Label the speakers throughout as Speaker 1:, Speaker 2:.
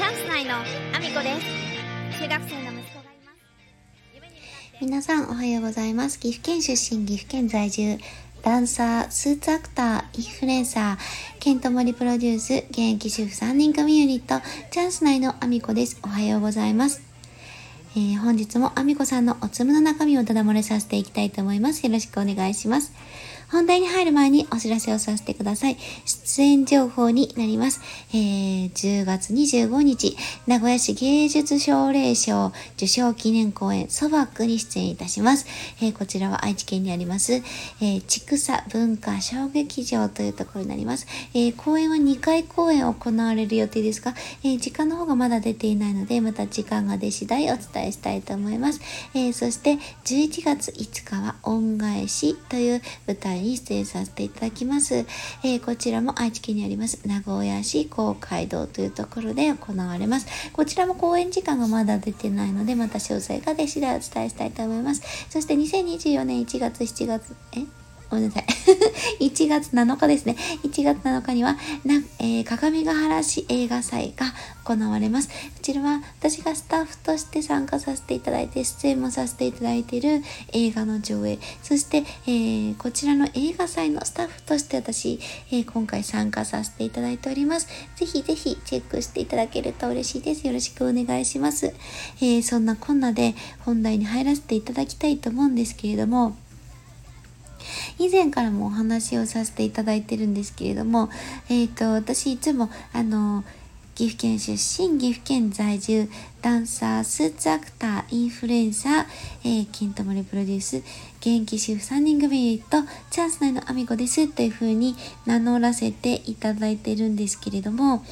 Speaker 1: チャンス内のアミコです中学生の息子がいます
Speaker 2: 皆さんおはようございます岐阜県出身岐阜県在住ダンサー、スーツアクター、インフルエンサー、ケントモリプロデュース、現役主婦3人組ユニット、チャンス内のアミコです。おはようございます。えー、本日もアミコさんのおつむの中身をただ漏れさせていきたいと思います。よろしくお願いします。本題に入る前にお知らせをさせてください。出演情報になります。えー、10月25日、名古屋市芸術奨励賞受賞記念公演ソバックに出演いたします。えー、こちらは愛知県にあります、えー、ちくさ文化小劇場というところになります。えー、公演は2回公演行われる予定ですが、え、時間の方がまだ出ていないので、また時間が出次第お伝えしたいと思います。え、そして11月5日は恩返しという舞台に出演させていただきます。えー、こちらも愛知県にあります名古屋市公会堂というところで行われます。こちらも公演時間がまだ出てないので、また詳細が出次第お伝えしたいと思います。そして2024年1月、7月、え？ごめんなさい。1月7日ですね。1月7日には、なえー、鏡ヶ原市映画祭が行われます。こちらは私がスタッフとして参加させていただいて、出演もさせていただいている映画の上映、そして、えー、こちらの映画祭のスタッフとして私、えー、今回参加させていただいております。ぜひぜひチェックしていただけると嬉しいです。よろしくお願いします。えそんなこんなで本題に入らせていただきたいと思うんですけれども、以前からもお話をさせていただいてるんですけれども、えっ、ー、と、私いつも、あの、岐阜県出身、岐阜県在住、ダンサー、スーツアクター、インフルエンサー、えー、金ともりプロデュース、現役主婦3人組ユニット、チャンス内のアミコですという風に名乗らせていただいてるんですけれども、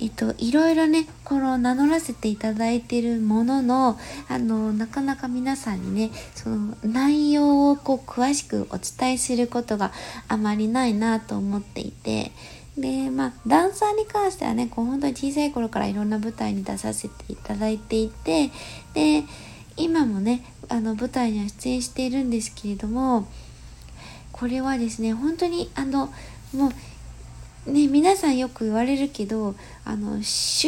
Speaker 2: えっと、いろいろね、この名乗らせていただいているものの、あの、なかなか皆さんにね、その内容をこう詳しくお伝えすることがあまりないなと思っていて、で、まあ、ダンサーに関してはね、こう本当に小さい頃からいろんな舞台に出させていただいていて、で、今もね、あの舞台には出演しているんですけれども、これはですね、本当にあの、もうね、皆さんよく言われるけどあの趣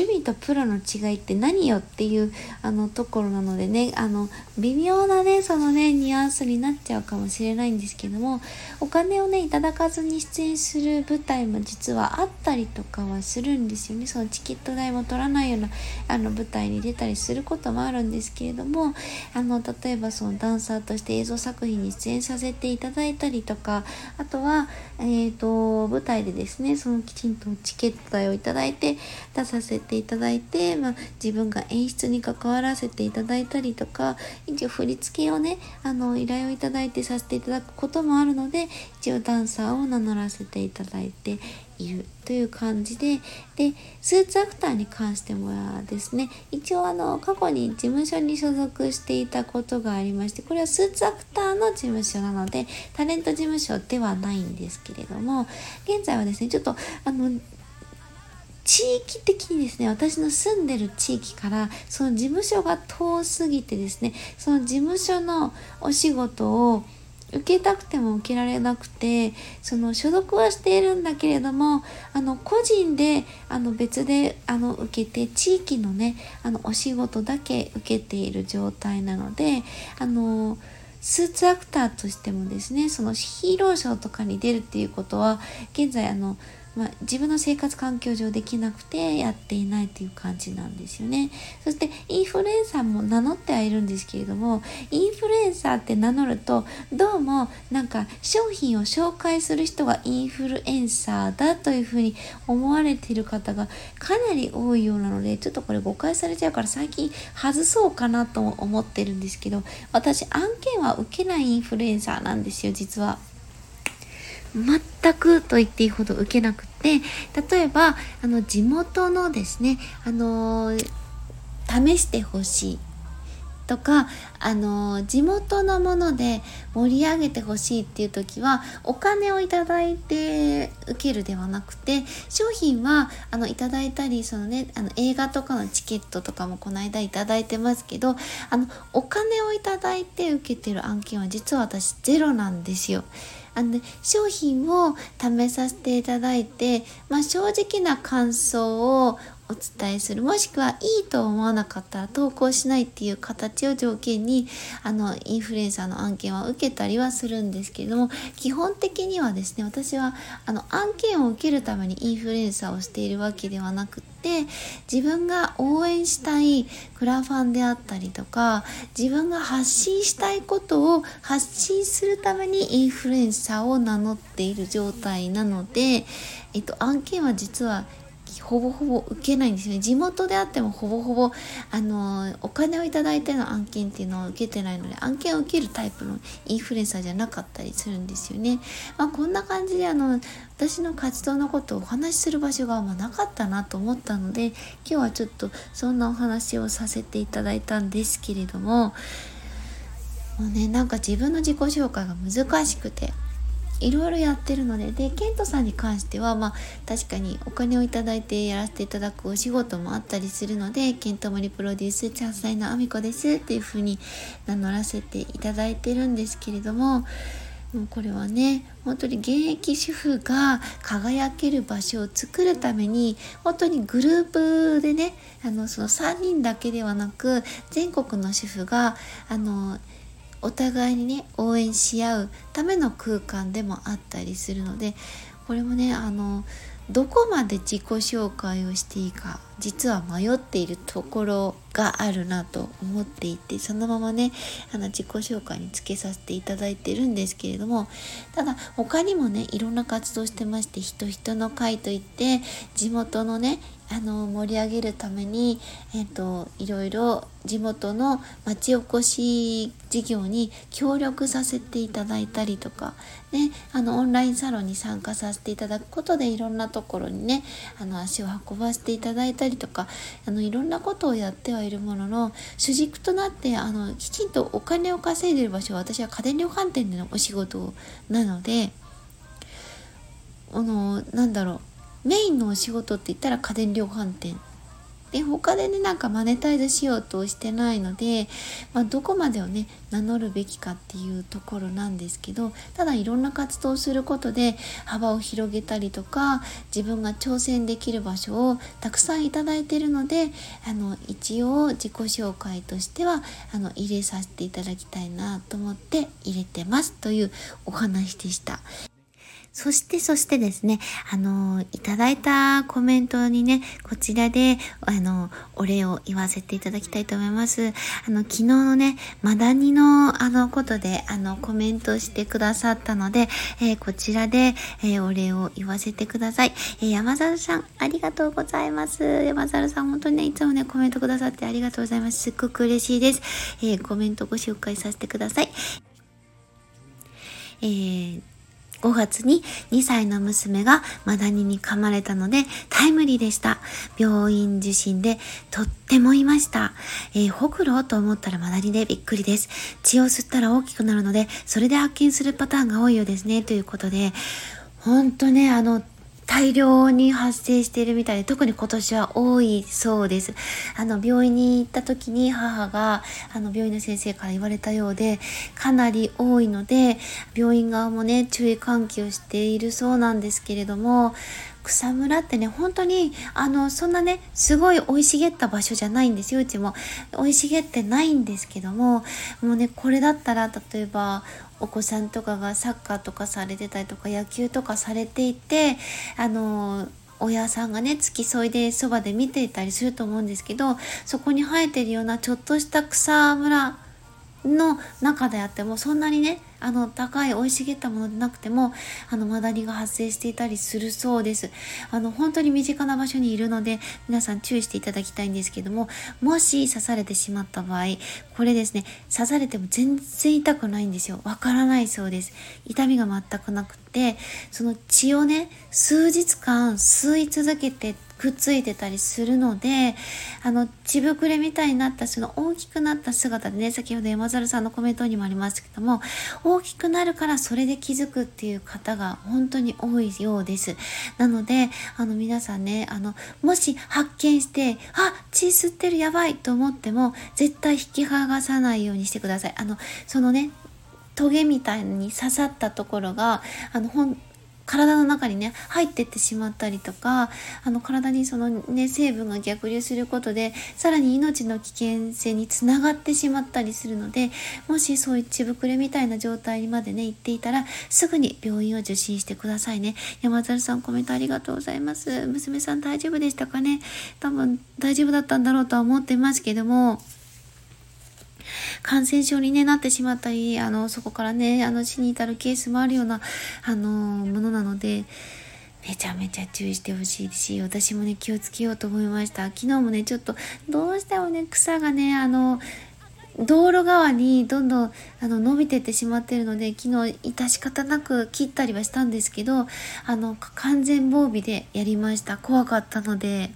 Speaker 2: 味とプロの違いって何よっていうあのところなのでねあの微妙なねそのねニュアンスになっちゃうかもしれないんですけどもお金をねいただかずに出演する舞台も実はあったりとかはするんですよね。そのチケット代も取らないようなあの舞台に出たりすることもあるんですけれどもあの例えばそのダンサーとして映像作品に出演させていただいたりとかあとは、えーと、舞台でですねそのきちんとチケット代をいただいて出させていただいて、まあ、自分が演出に関わらせていただいたりとか一応振り付けをねあの依頼をいただいてさせていただくこともあるので一応ダンサーを名乗らせていただいているという感じででスーツアクターに関してもですね一応あの過去に事務所に所属していたことがありましてこれはスーツアクターの事務所なのでタレント事務所ではないんですけれども現在はですねちょっとあの地域的にですね、私の住んでる地域から、その事務所が遠すぎてですね、その事務所のお仕事を受けたくても受けられなくてその所属はしているんだけれどもあの個人であの別であの受けて地域のねあのお仕事だけ受けている状態なのであのスーツアクターとしてもですねそのヒーローショーとかに出るっていうことは現在あのまあ、自分の生活環境上できなくてやっていないという感じなんですよね。そしてインフルエンサーも名乗ってはいるんですけれどもインフルエンサーって名乗るとどうもなんか商品を紹介する人がインフルエンサーだというふうに思われている方がかなり多いようなのでちょっとこれ誤解されちゃうから最近外そうかなと思ってるんですけど私案件は受けないインフルエンサーなんですよ実は。全くと言っていいほど受けなくて例えばあの地元のですねあの試してほしいとかあの地元のもので盛り上げてほしいっていう時はお金をいただいて受けるではなくて商品はあのいただいたりその、ね、あの映画とかのチケットとかもこの間いただいてますけどあのお金をいただいて受けてる案件は実は私ゼロなんですよ。あの、ね、商品を試させていただいて、まあ、正直な感想をお伝えする。もしくはいいと思わなかったら投稿しないっていう形を条件にあのインフルエンサーの案件は受けたりはするんですけれども基本的にはですね私はあの案件を受けるためにインフルエンサーをしているわけではなくって自分が応援したいクラファンであったりとか自分が発信したいことを発信するためにインフルエンサーを名乗っている状態なので、えっと、案件は実はほぼほぼ受けないんですよね。地元であってもほぼほぼあのお金をいただいての案件っていうのを受けてないので案件を受けるタイプのインフルエンサーじゃなかったりするんですよね、まあ、こんな感じであの私の活動のことをお話しする場所があんまなかったなと思ったので今日はちょっとそんなお話をさせていただいたんですけれどももうねなんか自分の自己紹介が難しくていろいろやってるのででケントさんに関してはまあ確かにお金をいただいてやらせていただくお仕事もあったりするのでケントモリプロデュースチャンスのあみこですっていうふうに名乗らせていただいてるんですけれどももうこれはね本当に現役主婦が輝ける場所を作るために本当にグループでねあのその3人だけではなく全国の主婦があのお互いにね応援し合うための空間でもあったりするのでこれもねあのどこまで自己紹介をしていいか実は迷っているところがあるなと思っていてそのままねあの自己紹介につけさせていただいてるんですけれどもただ他にもねいろんな活動してまして人人の会といって地元のねあの盛り上げるために、えーと、いろいろ地元の町おこし事業に協力させていただいたりとか、ね、あのオンラインサロンに参加させていただくことでいろんなとところにねあの足を運ばせていただいたりとかあのいろんなことをやってはいるものの主軸となってあのきちんとお金を稼いでる場所は私は家電量販店でのお仕事なのであのなんだろうメインのお仕事って言ったら家電量販店で他でねなんかマネタイズしようとしてないので、まあ、どこまでをね名乗るべきかっていうところなんですけどただいろんな活動をすることで幅を広げたりとか自分が挑戦できる場所をたくさんいただいてるのであの一応自己紹介としてはあの入れさせていただきたいなと思って入れてますというお話でした。そして、そしてですね、あの、いただいたコメントにね、こちらで、あの、お礼を言わせていただきたいと思います。あの、昨日のね、マダニの、あの、ことで、あの、コメントしてくださったので、えー、こちらで、えー、お礼を言わせてください。えー、山猿さん、ありがとうございます。山猿さん、本当にね、いつもね、コメントくださってありがとうございます。すっごく嬉しいです。えコメントご紹介させてください。えー5月に2歳の娘がマダニに噛まれたのでタイムリーでした。病院受診でとってもいました。えー、ほくろと思ったらマダニでびっくりです。血を吸ったら大きくなるので、それで発見するパターンが多いようですね。ということで、ほんとね、あの、大量に発生しているみたいで特に今年は多いそうです。あの病院に行った時に母があの病院の先生から言われたようでかなり多いので病院側もね注意喚起をしているそうなんですけれども草むらってね本当にあのそんなねすごい生い茂った場所じゃないんですようちも。生い茂ってないんですけどももうねこれだったら例えばお子さんとかがサッカーとかされてたりとか野球とかされていてあの親さんがね付き添いでそばで見ていたりすると思うんですけどそこに生えてるようなちょっとした草むらの中であってもそんなにねあの高い生い茂ったものでなくてもあのマダニが発生していたりするそうです。あの本当に身近な場所にいるので皆さん注意していただきたいんですけどももし刺されてしまった場合これですね刺されても全然痛くないんですよ。わからないそうです。痛みが全くなくてその血をね数日間吸い続けてくっついてたりするのであの血膨れみたいになったその大きくなった姿でね先ほど山猿さんのコメントにもありましたけども大きくなるからそれで気づくっていう方が本当に多いようです。なのであの皆さんねあのもし発見してあ血吸ってるやばいと思っても絶対引き剥がさないようにしてください。あのそのねトゲみたいに刺さったところがあのほん体の中にね入ってってしまったりとかあの体にそのね成分が逆流することでさらに命の危険性につながってしまったりするのでもしそういう血膨れみたいな状態にまでね行っていたらすぐに病院を受診してくださいね。山猿さんコメントありがとうございます。娘さん大丈夫でしたかね？多分大丈夫だったんだろうとは思ってますけども。感染症に、ね、なってしまったり、あの、そこからね、あの、死に至るケースもあるような、あの、ものなので、めちゃめちゃ注意してほしいし、私もね、気をつけようと思いました。昨日もね、ちょっと、どうしてもね、草がね、あの、道路側にどんどんあの伸びてってしまってるので昨日致し方なく切ったりはしたんですけどあの完全防備でやりました。怖かったので。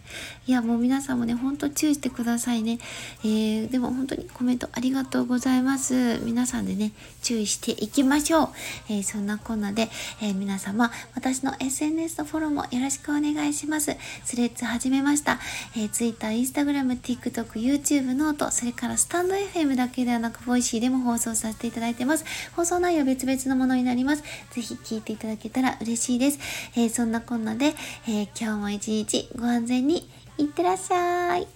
Speaker 2: いやもう皆さんもねほんと注意してくださいね、えー、でも本当にコメントありがとうございます。皆さんでね注意していきましょう、えー、そんなこんなで、えー、皆様私の SNS のフォローもよろしくお願いします。スレッズ始めました、え、Twitter、Instagram、TikTok、YouTube ノートそれからスタンド F FM だけではなく、ボイシーでも放送させていただいてます。放送内容別々のものになります。ぜひ聞いていただけたら嬉しいです。えー、そんなこんなで、えー、今日も一日ご安全にいってらっしゃい。